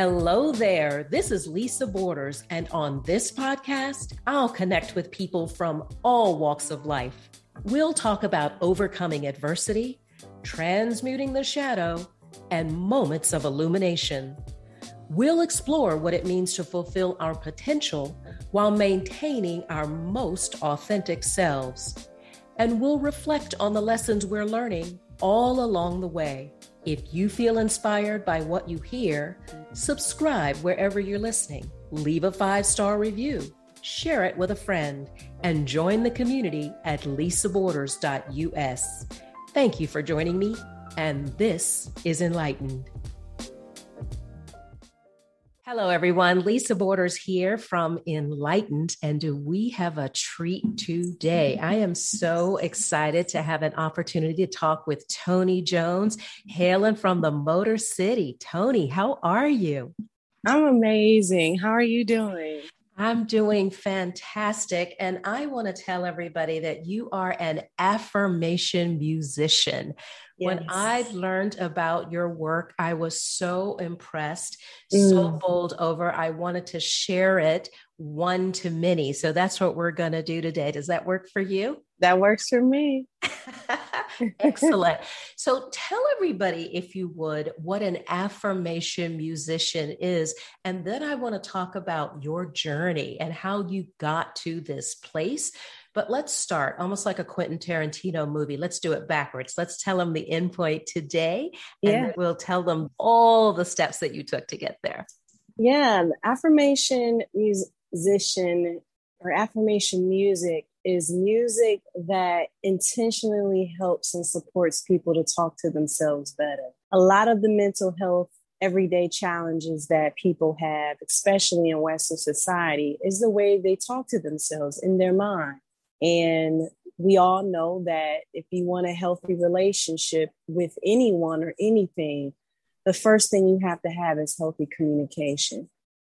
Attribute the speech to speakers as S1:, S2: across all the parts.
S1: Hello there. This is Lisa Borders, and on this podcast, I'll connect with people from all walks of life. We'll talk about overcoming adversity, transmuting the shadow, and moments of illumination. We'll explore what it means to fulfill our potential while maintaining our most authentic selves. And we'll reflect on the lessons we're learning all along the way. If you feel inspired by what you hear, subscribe wherever you're listening, leave a five star review, share it with a friend, and join the community at lisaborders.us. Thank you for joining me, and this is Enlightened. Hello, everyone. Lisa Borders here from Enlightened, and do we have a treat today? I am so excited to have an opportunity to talk with Tony Jones, hailing from the Motor City. Tony, how are you?
S2: I'm amazing. How are you doing?
S1: I'm doing fantastic. And I want to tell everybody that you are an affirmation musician. Yes. When I learned about your work, I was so impressed, mm. so bowled over. I wanted to share it one to many. So that's what we're going to do today. Does that work for you?
S2: That works for me.
S1: Excellent. So tell everybody, if you would, what an affirmation musician is. And then I want to talk about your journey and how you got to this place but let's start almost like a Quentin Tarantino movie. Let's do it backwards. Let's tell them the endpoint today, and yeah. we'll tell them all the steps that you took to get there.
S2: Yeah, affirmation musician or affirmation music is music that intentionally helps and supports people to talk to themselves better. A lot of the mental health everyday challenges that people have, especially in Western society, is the way they talk to themselves in their mind. And we all know that if you want a healthy relationship with anyone or anything, the first thing you have to have is healthy communication.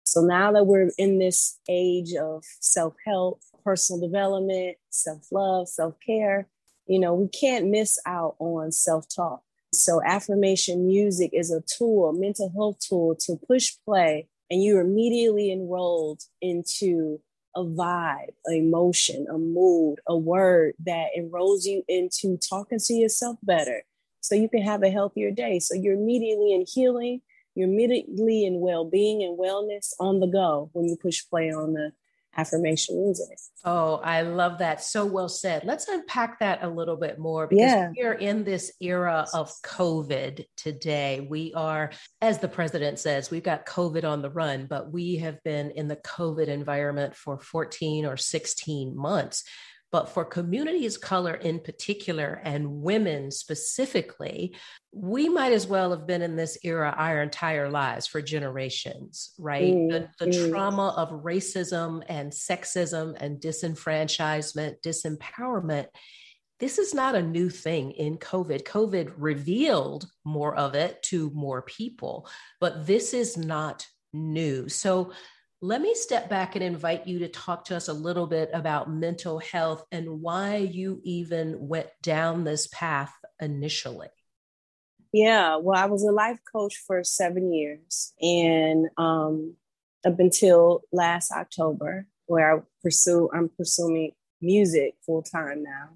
S2: So now that we're in this age of self help, personal development, self love, self care, you know, we can't miss out on self talk. So affirmation music is a tool, a mental health tool to push play, and you're immediately enrolled into a vibe, an emotion, a mood, a word that enrolls you into talking to yourself better so you can have a healthier day. So you're immediately in healing, you're immediately in well being and wellness on the go when you push play on the affirmation music.
S1: Oh, I love that. So well said. Let's unpack that a little bit more because yeah. we are in this era of COVID today. We are, as the president says, we've got COVID on the run, but we have been in the COVID environment for 14 or 16 months. But for communities color in particular and women specifically, we might as well have been in this era our entire lives for generations, right? Mm, the, the mm. trauma of racism and sexism and disenfranchisement, disempowerment. This is not a new thing in COVID. COVID revealed more of it to more people, but this is not new. So, let me step back and invite you to talk to us a little bit about mental health and why you even went down this path initially.
S2: Yeah, well, I was a life coach for seven years, and um, up until last October, where I pursue, I'm pursuing music full time now.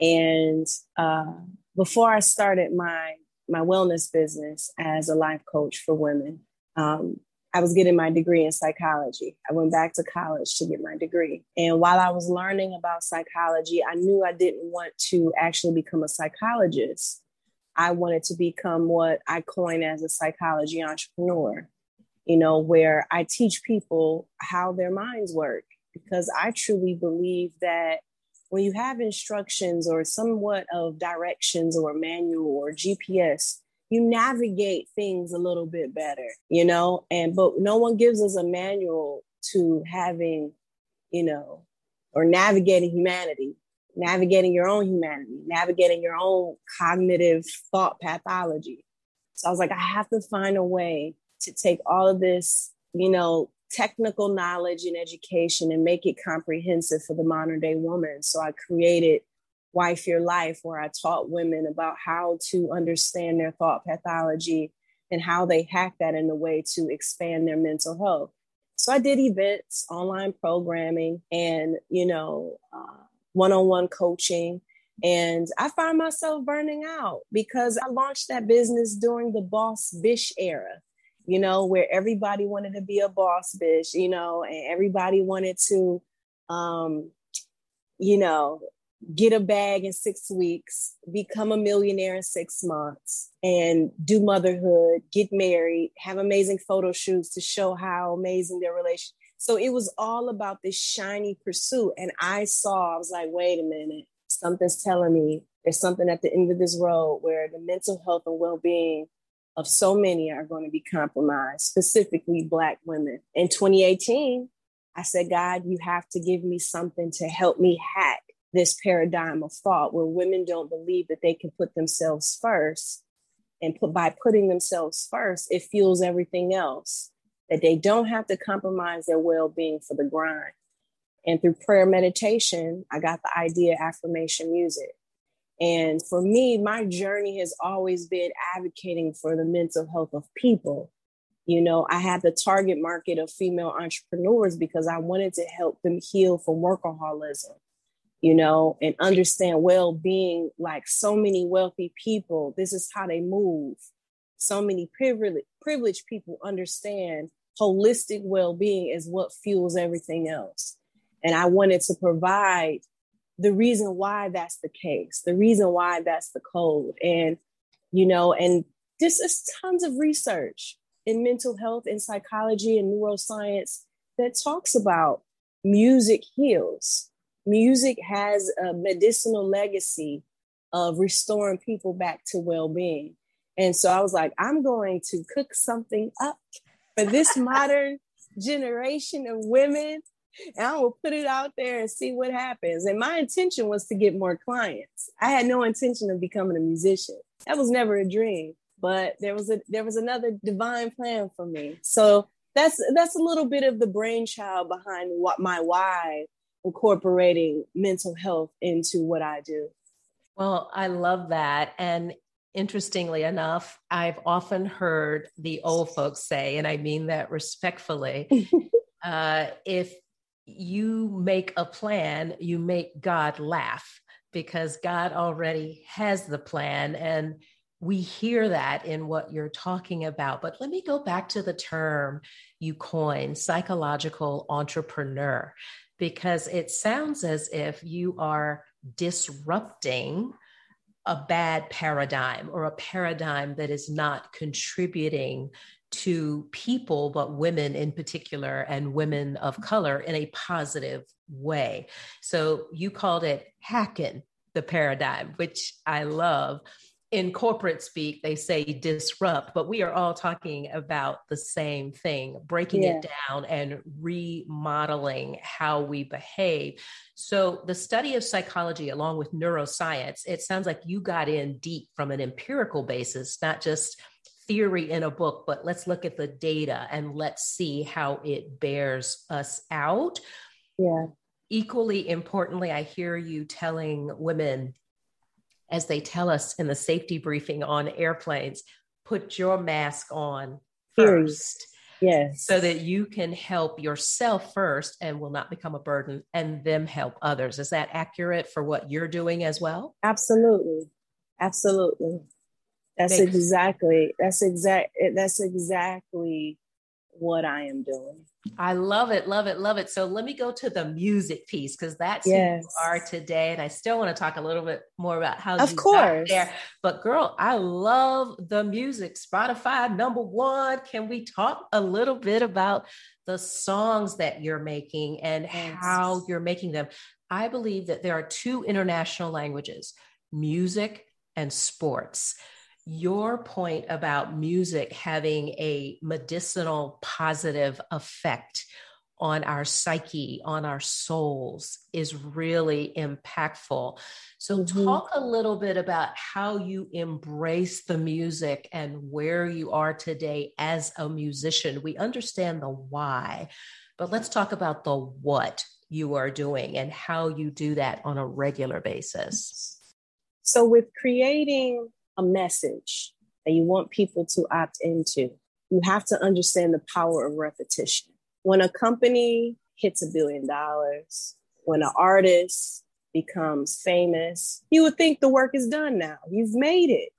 S2: And uh, before I started my my wellness business as a life coach for women, um, I was getting my degree in psychology. I went back to college to get my degree. And while I was learning about psychology, I knew I didn't want to actually become a psychologist. I wanted to become what I coin as a psychology entrepreneur, you know, where I teach people how their minds work. Because I truly believe that when you have instructions or somewhat of directions or manual or GPS, you navigate things a little bit better, you know, and but no one gives us a manual to having, you know, or navigating humanity, navigating your own humanity, navigating your own cognitive thought pathology. So I was like, I have to find a way to take all of this, you know, technical knowledge and education and make it comprehensive for the modern day woman. So I created Wife Your Life, where I taught women about how to understand their thought pathology and how they hack that in a way to expand their mental health. So I did events, online programming, and you know, uh, one-on-one coaching. And I find myself burning out because I launched that business during the boss bish era, you know, where everybody wanted to be a boss bish, you know, and everybody wanted to, um, you know, get a bag in six weeks, become a millionaire in six months, and do motherhood, get married, have amazing photo shoots to show how amazing their relationship. So it was all about this shiny pursuit. And I saw, I was like, wait a minute, something's telling me there's something at the end of this road where the mental health and well being of so many are going to be compromised, specifically Black women. In 2018, I said, God, you have to give me something to help me hack this paradigm of thought where women don't believe that they can put themselves first. And put by putting themselves first it fuels everything else that they don't have to compromise their well-being for the grind. And through prayer meditation i got the idea affirmation music. And for me my journey has always been advocating for the mental health of people. You know i had the target market of female entrepreneurs because i wanted to help them heal from workaholism you know, and understand well being like so many wealthy people. This is how they move. So many privileged, privileged people understand holistic well being is what fuels everything else. And I wanted to provide the reason why that's the case, the reason why that's the code. And, you know, and this is tons of research in mental health and psychology and neuroscience that talks about music heals music has a medicinal legacy of restoring people back to well-being. And so i was like i'm going to cook something up for this modern generation of women and i will put it out there and see what happens. And my intention was to get more clients. I had no intention of becoming a musician. That was never a dream but there was a there was another divine plan for me. So that's that's a little bit of the brainchild behind what my why incorporating mental health into what I do.
S1: Well, I love that. And interestingly enough, I've often heard the old folks say, and I mean that respectfully, uh, if you make a plan, you make God laugh because God already has the plan. And we hear that in what you're talking about. But let me go back to the term you coined psychological entrepreneur because it sounds as if you are disrupting a bad paradigm or a paradigm that is not contributing to people, but women in particular and women of color in a positive way. So you called it hacking the paradigm, which I love in corporate speak, they say disrupt, but we are all talking about the same thing, breaking yeah. it down and remodeling how we behave. So, the study of psychology, along with neuroscience, it sounds like you got in deep from an empirical basis, not just theory in a book, but let's look at the data and let's see how it bears us out.
S2: Yeah.
S1: Equally importantly, I hear you telling women as they tell us in the safety briefing on airplanes, put your mask on first.
S2: Yes.
S1: So that you can help yourself first and will not become a burden and them help others. Is that accurate for what you're doing as well?
S2: Absolutely. Absolutely. That's exactly that's exact that's exactly what I am doing.
S1: I love it, love it, love it. So let me go to the music piece because that's yes. who you are today, and I still want to talk a little bit more about how
S2: of course
S1: there. But girl, I love the music. Spotify number one. Can we talk a little bit about the songs that you're making and yes. how you're making them? I believe that there are two international languages: music and sports your point about music having a medicinal positive effect on our psyche, on our souls is really impactful. So, mm-hmm. talk a little bit about how you embrace the music and where you are today as a musician. We understand the why, but let's talk about the what you are doing and how you do that on a regular basis.
S2: So, with creating a message that you want people to opt into. You have to understand the power of repetition. When a company hits a billion dollars, when an artist becomes famous, you would think the work is done now. You've made it.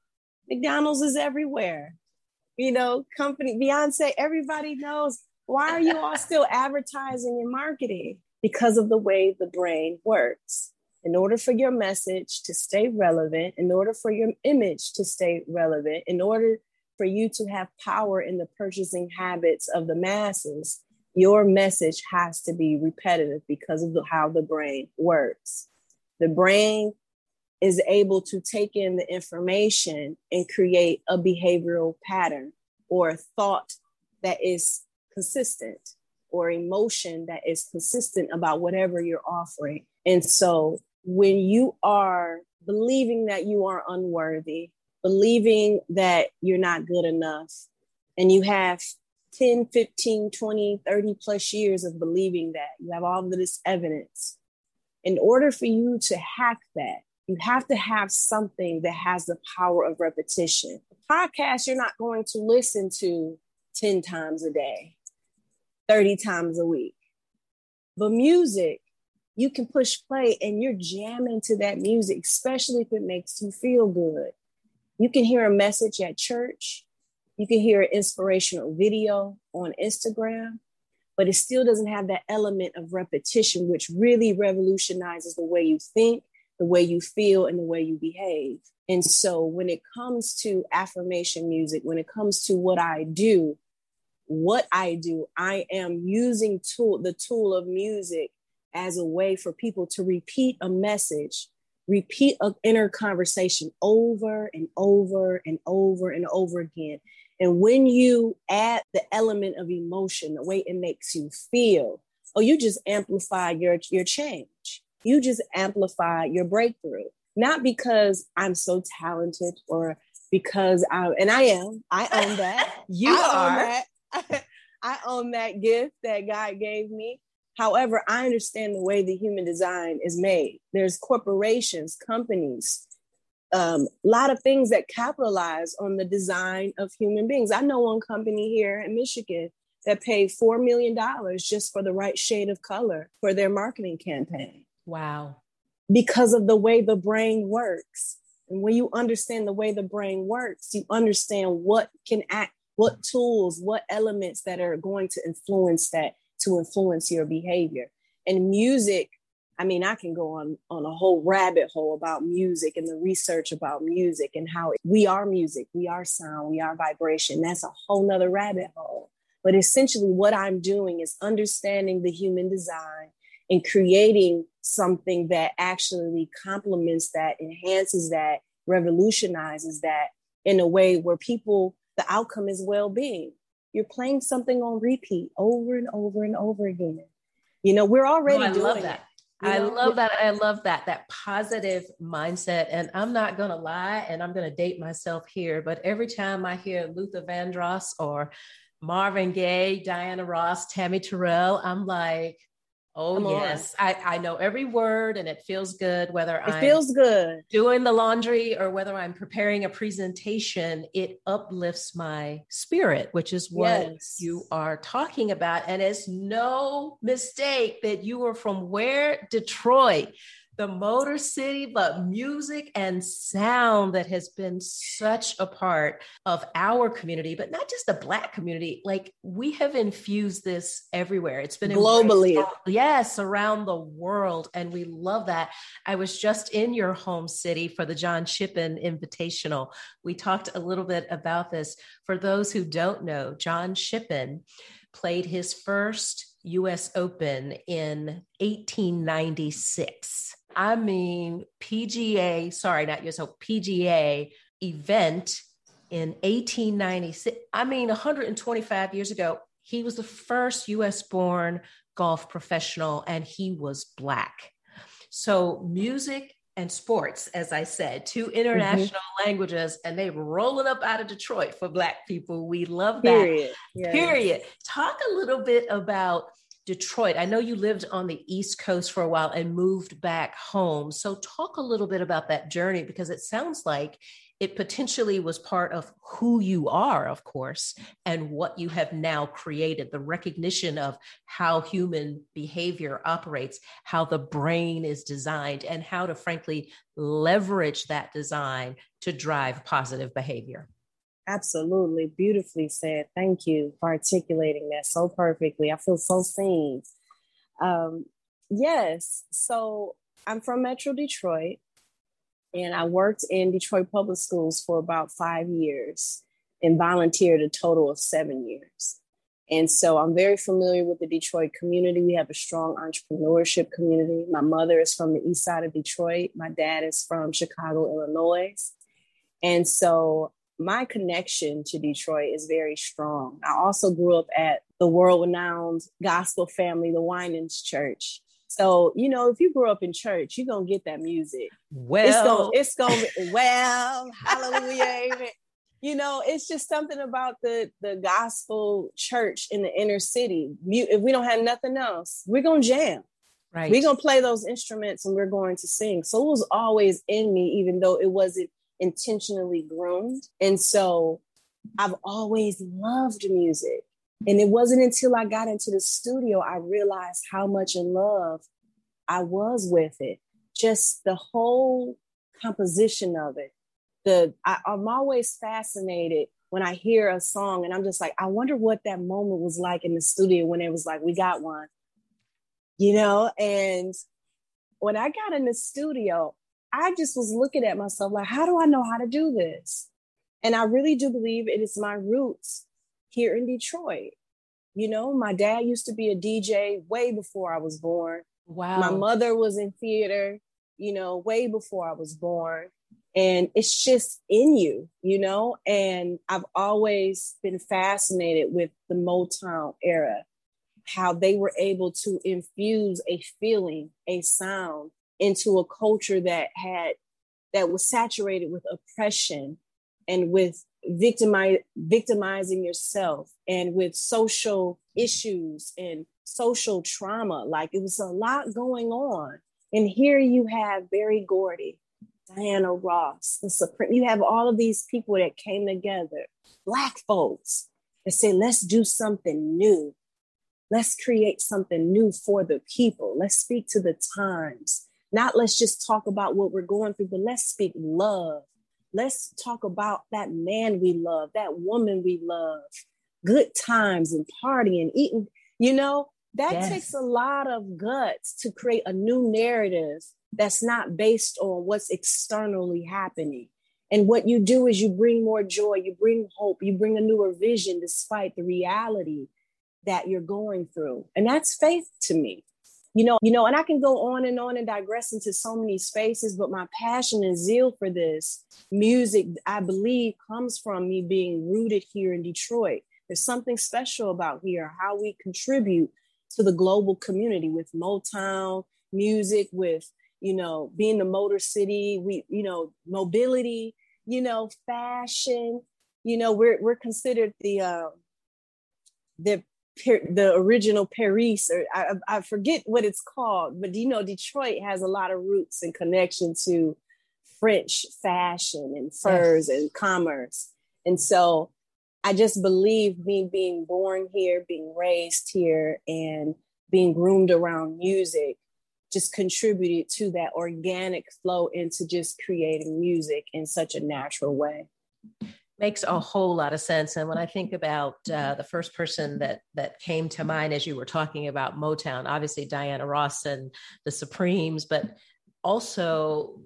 S2: McDonald's is everywhere. You know, company, Beyonce, everybody knows. Why are you all still advertising and marketing? Because of the way the brain works. In order for your message to stay relevant, in order for your image to stay relevant, in order for you to have power in the purchasing habits of the masses, your message has to be repetitive because of the, how the brain works. The brain is able to take in the information and create a behavioral pattern or a thought that is consistent or emotion that is consistent about whatever you're offering. And so when you are believing that you are unworthy, believing that you're not good enough, and you have 10, 15, 20, 30 plus years of believing that, you have all of this evidence. In order for you to hack that, you have to have something that has the power of repetition. A podcast, you're not going to listen to 10 times a day, 30 times a week. But music, you can push play and you're jamming to that music, especially if it makes you feel good. You can hear a message at church. You can hear an inspirational video on Instagram, but it still doesn't have that element of repetition, which really revolutionizes the way you think, the way you feel, and the way you behave. And so when it comes to affirmation music, when it comes to what I do, what I do, I am using tool the tool of music as a way for people to repeat a message, repeat an inner conversation over and over and over and over again. And when you add the element of emotion, the way it makes you feel, oh, you just amplify your, your change. You just amplify your breakthrough. Not because I'm so talented or because I'm, and I am. I own that.
S1: you I are.
S2: That. I own that gift that God gave me. However, I understand the way the human design is made. There's corporations, companies, a um, lot of things that capitalize on the design of human beings. I know one company here in Michigan that paid $4 million just for the right shade of color for their marketing campaign.
S1: Wow.
S2: Because of the way the brain works. And when you understand the way the brain works, you understand what can act, what tools, what elements that are going to influence that to influence your behavior. And music, I mean, I can go on on a whole rabbit hole about music and the research about music and how we are music, we are sound, we are vibration. That's a whole nother rabbit hole. But essentially, what I'm doing is understanding the human design and creating something that actually complements that, enhances that, revolutionizes that in a way where people, the outcome is well being. You're playing something on repeat over and over and over again. You know, we're already oh, I
S1: love that. It. I love that. I love that, that positive mindset. And I'm not going to lie, and I'm going to date myself here, but every time I hear Luther Vandross or Marvin Gaye, Diana Ross, Tammy Terrell, I'm like, Oh Come yes, I, I know every word and it feels good whether
S2: it I'm feels good
S1: doing the laundry or whether I'm preparing a presentation. It uplifts my spirit, which is what yes. you are talking about. And it's no mistake that you are from where Detroit the Motor City, but music and sound that has been such a part of our community, but not just the Black community. Like we have infused this everywhere. It's been
S2: globally.
S1: Yes, around the world. And we love that. I was just in your home city for the John Shippen Invitational. We talked a little bit about this. For those who don't know, John Shippen played his first US Open in 1896. I mean, PGA, sorry, not US Open, PGA event in 1896. I mean, 125 years ago, he was the first US born golf professional and he was Black. So, music and sports, as I said, two international mm-hmm. languages, and they rolling up out of Detroit for Black people. We love that. Period. Yes. Period. Talk a little bit about Detroit. I know you lived on the East Coast for a while and moved back home. So, talk a little bit about that journey because it sounds like it potentially was part of who you are, of course, and what you have now created the recognition of how human behavior operates, how the brain is designed, and how to frankly leverage that design to drive positive behavior.
S2: Absolutely. Beautifully said. Thank you for articulating that so perfectly. I feel so seen. Um, yes. So I'm from Metro Detroit and I worked in Detroit Public Schools for about five years and volunteered a total of seven years. And so I'm very familiar with the Detroit community. We have a strong entrepreneurship community. My mother is from the east side of Detroit. My dad is from Chicago, Illinois. And so my connection to Detroit is very strong. I also grew up at the world renowned gospel family, the Winans Church. So, you know, if you grew up in church, you're gonna get that music.
S1: Well,
S2: it's gonna, it's gonna well, hallelujah, amen. You know, it's just something about the the gospel church in the inner city. If we don't have nothing else, we're gonna jam. Right. We're gonna play those instruments and we're going to sing. So it was always in me, even though it wasn't intentionally groomed. And so I've always loved music. And it wasn't until I got into the studio I realized how much in love I was with it. Just the whole composition of it. The I, I'm always fascinated when I hear a song and I'm just like, I wonder what that moment was like in the studio when it was like, we got one, you know? And when I got in the studio, I just was looking at myself like, how do I know how to do this? And I really do believe it is my roots here in Detroit. You know, my dad used to be a DJ way before I was born. Wow. My mother was in theater, you know, way before I was born. And it's just in you, you know? And I've always been fascinated with the Motown era, how they were able to infuse a feeling, a sound into a culture that had that was saturated with oppression and with victimize, victimizing yourself and with social issues and social trauma. Like it was a lot going on. And here you have Berry Gordy, Diana Ross, the Supreme. You have all of these people that came together, Black folks, that say, let's do something new. Let's create something new for the people. Let's speak to the times. Not let's just talk about what we're going through, but let's speak love. Let's talk about that man we love, that woman we love, good times and partying, eating. You know, that yes. takes a lot of guts to create a new narrative that's not based on what's externally happening. And what you do is you bring more joy, you bring hope, you bring a newer vision despite the reality that you're going through. And that's faith to me you know you know and i can go on and on and digress into so many spaces but my passion and zeal for this music i believe comes from me being rooted here in detroit. There's something special about here how we contribute to the global community with motown music with you know being the motor city we you know mobility you know fashion. You know we're we're considered the uh the the original Paris, or I, I forget what it's called, but you know, Detroit has a lot of roots and connection to French fashion and furs yes. and commerce. And so I just believe me being born here, being raised here, and being groomed around music just contributed to that organic flow into just creating music in such a natural way
S1: makes a whole lot of sense and when i think about uh, the first person that that came to mind as you were talking about motown obviously diana ross and the supremes but also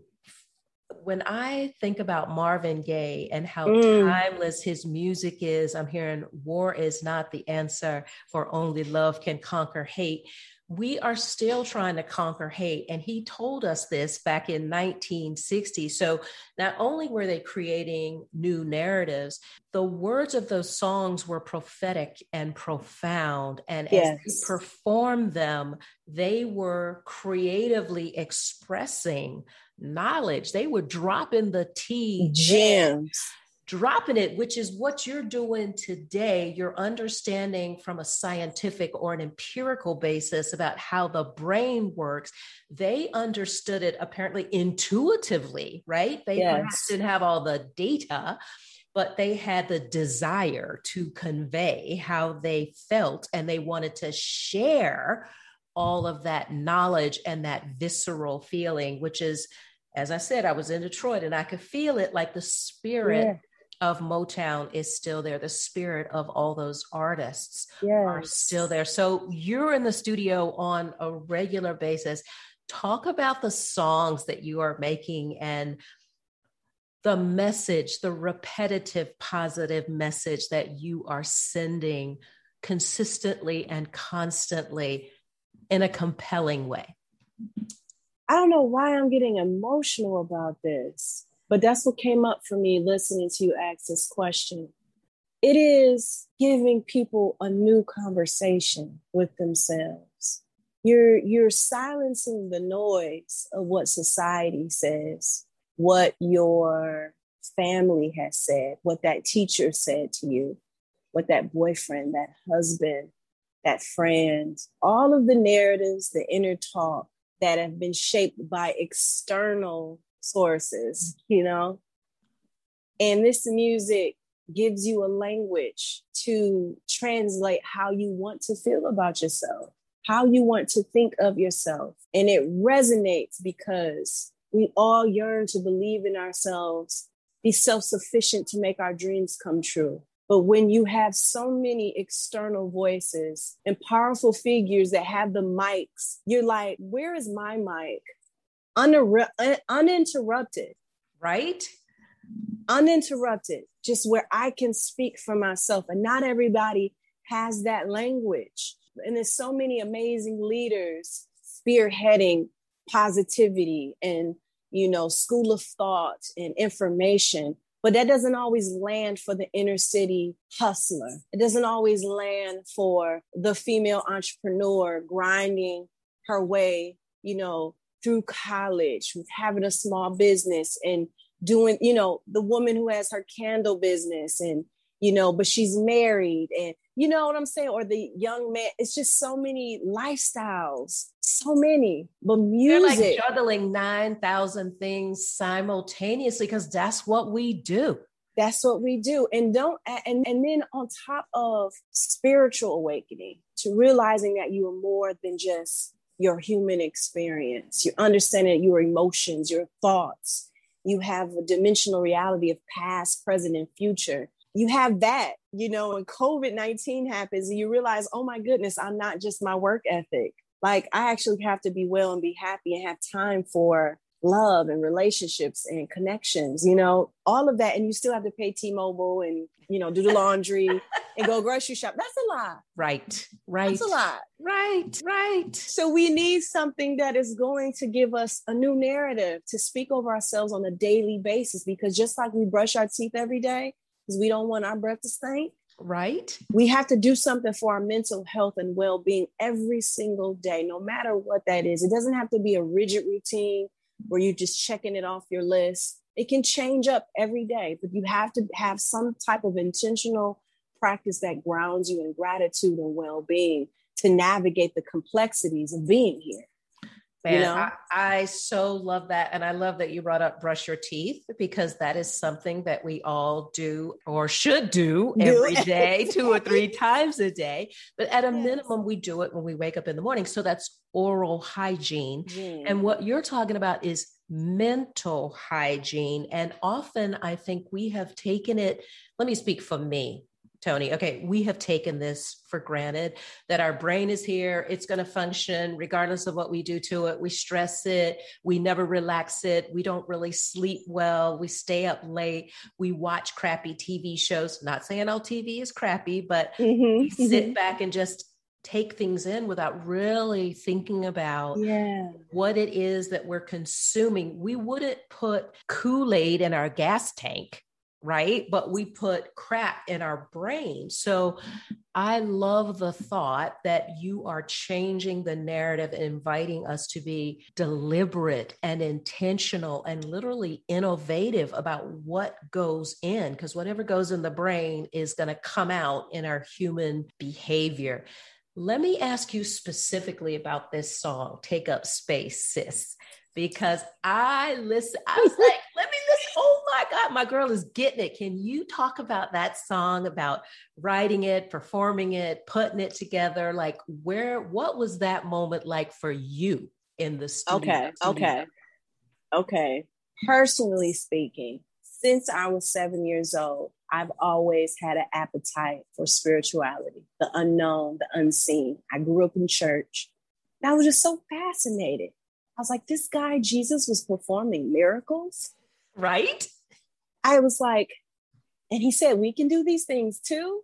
S1: when i think about marvin gaye and how mm. timeless his music is i'm hearing war is not the answer for only love can conquer hate we are still trying to conquer hate. And he told us this back in 1960. So not only were they creating new narratives, the words of those songs were prophetic and profound. And yes. as they performed them, they were creatively expressing knowledge. They were dropping the T
S2: gems
S1: dropping it, which is what you're doing today. You're understanding from a scientific or an empirical basis about how the brain works. They understood it apparently intuitively, right? They yes. perhaps didn't have all the data, but they had the desire to convey how they felt and they wanted to share all of that knowledge and that visceral feeling, which is, as I said, I was in Detroit and I could feel it like the spirit. Yeah of Motown is still there. The spirit of all those artists yes. are still there. So you're in the studio on a regular basis. Talk about the songs that you are making and the message, the repetitive positive message that you are sending consistently and constantly in a compelling way.
S2: I don't know why I'm getting emotional about this but that's what came up for me listening to you ask this question. It is giving people a new conversation with themselves. You're you're silencing the noise of what society says, what your family has said, what that teacher said to you, what that boyfriend, that husband, that friend, all of the narratives, the inner talk that have been shaped by external sources, you know? And this music gives you a language to translate how you want to feel about yourself, how you want to think of yourself. And it resonates because we all yearn to believe in ourselves, be self sufficient to make our dreams come true. But when you have so many external voices and powerful figures that have the mics, you're like, where is my mic? Uninterrupted.
S1: Right?
S2: Uninterrupted, just where I can speak for myself. And not everybody has that language. And there's so many amazing leaders spearheading positivity and, you know, school of thought and information. But that doesn't always land for the inner city hustler. It doesn't always land for the female entrepreneur grinding her way, you know, through college, with having a small business and doing, you know, the woman who has her candle business and, you know, but she's married and you know what I'm saying? Or the young man. It's just so many lifestyles, so many. But music.
S1: They're like juggling 9,000 things simultaneously because that's what we do.
S2: That's what we do. And don't, and, and then on top of spiritual awakening, to realizing that you are more than just your human experience. You understand your emotions, your thoughts. You have a dimensional reality of past, present, and future. You have that, you know, when COVID 19 happens, and you realize, oh my goodness, I'm not just my work ethic. Like, I actually have to be well and be happy and have time for love and relationships and connections, you know, all of that. And you still have to pay T Mobile and, you know, do the laundry and go grocery shop. That's a lot.
S1: Right. Right.
S2: That's a lot.
S1: Right. Right.
S2: So we need something that is going to give us a new narrative to speak over ourselves on a daily basis because just like we brush our teeth every day, because we don't want our breath to stink.
S1: Right.
S2: We have to do something for our mental health and well being every single day, no matter what that is. It doesn't have to be a rigid routine where you're just checking it off your list. It can change up every day, but you have to have some type of intentional practice that grounds you in gratitude and well being to navigate the complexities of being here.
S1: Man, you know? I, I, so love that. And I love that you brought up brush your teeth because that is something that we all do or should do, do every day, two or three times a day. But at a yes. minimum, we do it when we wake up in the morning. So that's oral hygiene. Mm. And what you're talking about is mental hygiene. And often I think we have taken it, let me speak for me. Tony, okay, we have taken this for granted that our brain is here. It's going to function regardless of what we do to it. We stress it. We never relax it. We don't really sleep well. We stay up late. We watch crappy TV shows. Not saying all TV is crappy, but mm-hmm. we sit mm-hmm. back and just take things in without really thinking about
S2: yeah.
S1: what it is that we're consuming. We wouldn't put Kool Aid in our gas tank, right? But we put crap in our brain. So I love the thought that you are changing the narrative and inviting us to be deliberate and intentional and literally innovative about what goes in, because whatever goes in the brain is going to come out in our human behavior. Let me ask you specifically about this song, Take Up Space, Sis, because I listen, I was like, let me listen. Oh my God, my girl is getting it. Can you talk about that song, about writing it, performing it, putting it together? Like, where, what was that moment like for you in the studio?
S2: Okay, okay, okay. Personally speaking, since I was seven years old, I've always had an appetite for spirituality, the unknown, the unseen. I grew up in church. And I was just so fascinated. I was like, this guy, Jesus, was performing miracles.
S1: Right.
S2: I was like, and he said, we can do these things too.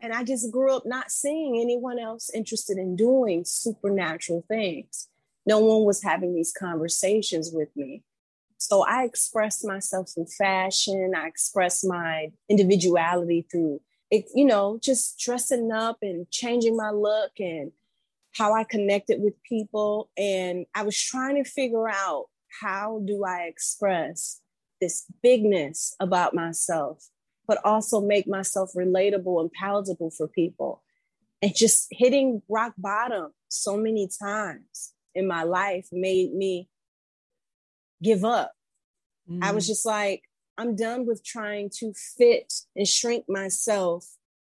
S2: And I just grew up not seeing anyone else interested in doing supernatural things. No one was having these conversations with me. So I expressed myself through fashion. I expressed my individuality through, it, you know, just dressing up and changing my look and how I connected with people. And I was trying to figure out how do I express this bigness about myself, but also make myself relatable and palatable for people. And just hitting rock bottom so many times in my life made me give up. Mm. I was mm. just like, I'm done with trying to fit and shrink myself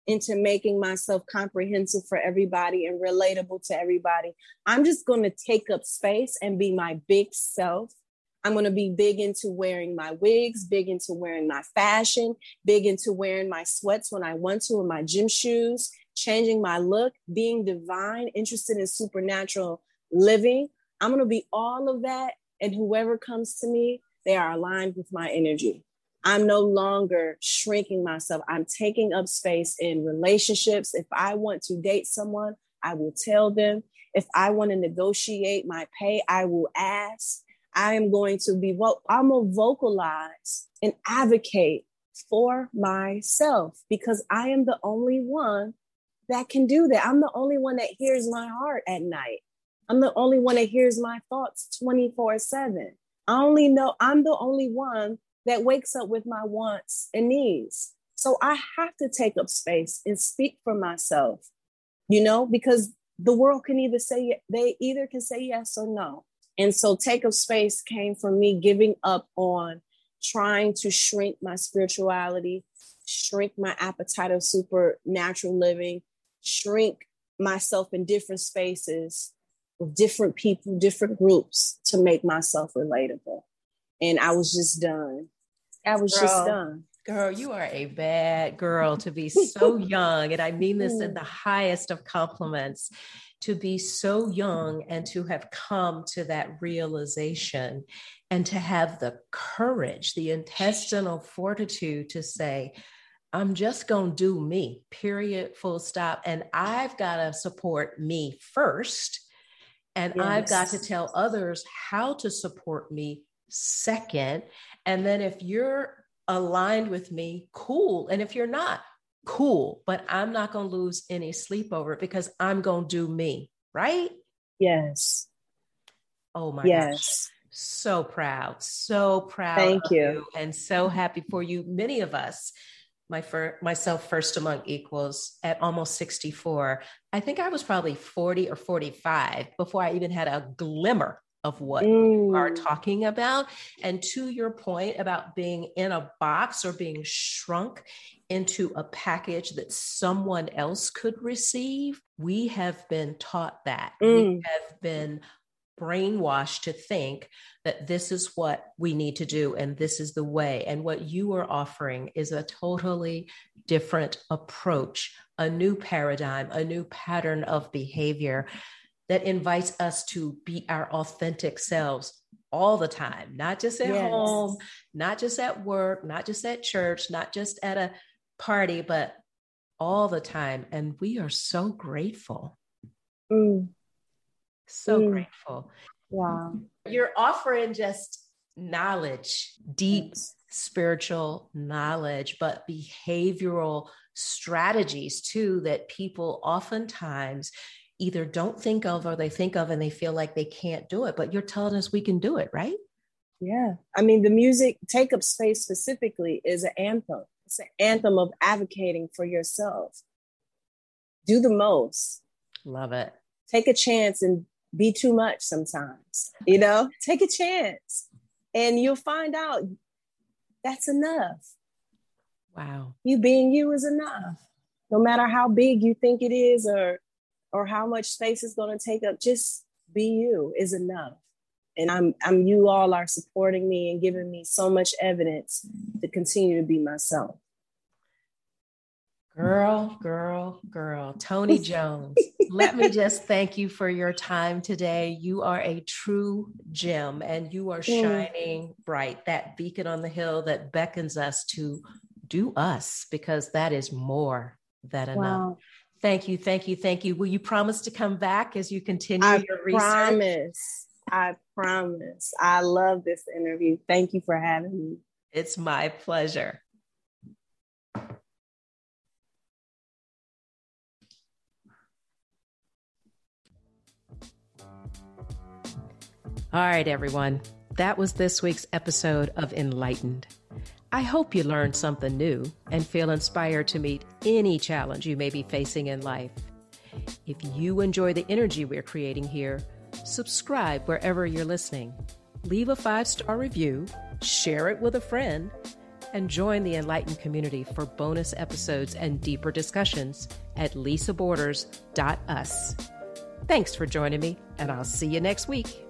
S2: into making myself comprehensive for everybody and relatable to everybody. I'm just going to take up space and be my big self. I'm going to be big into wearing my wigs, big into wearing my fashion, big into wearing my sweats when I want to, and my gym shoes, changing my look, being divine, interested in supernatural living. I'm going to be all of that and whoever comes to me, they are aligned with my energy. I'm no longer shrinking myself. I'm taking up space in relationships. If I want to date someone, I will tell them. If I want to negotiate my pay, I will ask. I am going to be, I'm going to vocalize and advocate for myself because I am the only one that can do that. I'm the only one that hears my heart at night. I'm the only one that hears my thoughts 24 7. I only know I'm the only one that wakes up with my wants and needs. So I have to take up space and speak for myself, you know, because the world can either say, they either can say yes or no. And so take up space came from me giving up on trying to shrink my spirituality, shrink my appetite of supernatural living, shrink myself in different spaces with different people, different groups to make myself relatable. And I was just done. I was girl, just done.
S1: Girl, you are a bad girl to be so young. And I mean this in the mm. highest of compliments to be so young and to have come to that realization and to have the courage, the intestinal fortitude to say, I'm just going to do me, period, full stop. And I've got to support me first and yes. I've got to tell others how to support me second. And then if you're aligned with me, cool. And if you're not, cool. But I'm not going to lose any sleep over it because I'm going to do me, right?
S2: Yes.
S1: Oh my yes. gosh. So proud. So proud.
S2: Thank you. you.
S1: And so happy for you. Many of us my fir- myself first among equals at almost 64 i think i was probably 40 or 45 before i even had a glimmer of what mm. you are mm. talking about and to your point about being in a box or being shrunk into a package that someone else could receive we have been taught that mm. we have been brainwashed to think that this is what we need to do and this is the way. And what you are offering is a totally different approach, a new paradigm, a new pattern of behavior that invites us to be our authentic selves all the time, not just at yes. home, not just at work, not just at church, not just at a party, but all the time. And we are so grateful. Mm. So mm. grateful.
S2: Wow.
S1: You're offering just knowledge, deep spiritual knowledge, but behavioral strategies too that people oftentimes either don't think of or they think of and they feel like they can't do it. But you're telling us we can do it, right?
S2: Yeah. I mean, the music take up space specifically is an anthem. It's an anthem of advocating for yourself. Do the most.
S1: Love it.
S2: Take a chance and be too much sometimes. You know, take a chance and you'll find out that's enough.
S1: Wow.
S2: You being you is enough. No matter how big you think it is or or how much space it's going to take up, just be you is enough. And I'm I'm you all are supporting me and giving me so much evidence to continue to be myself.
S1: Girl, girl, girl, Tony Jones. let me just thank you for your time today. You are a true gem and you are shining bright, that beacon on the hill that beckons us to do us because that is more than enough. Thank you, thank you, thank you. Will you promise to come back as you continue I your research?
S2: I promise. I promise. I love this interview. Thank you for having me.
S1: It's my pleasure. All right, everyone. That was this week's episode of Enlightened. I hope you learned something new and feel inspired to meet any challenge you may be facing in life. If you enjoy the energy we're creating here, subscribe wherever you're listening, leave a five star review, share it with a friend, and join the Enlightened community for bonus episodes and deeper discussions at lisaborders.us. Thanks for joining me, and I'll see you next week.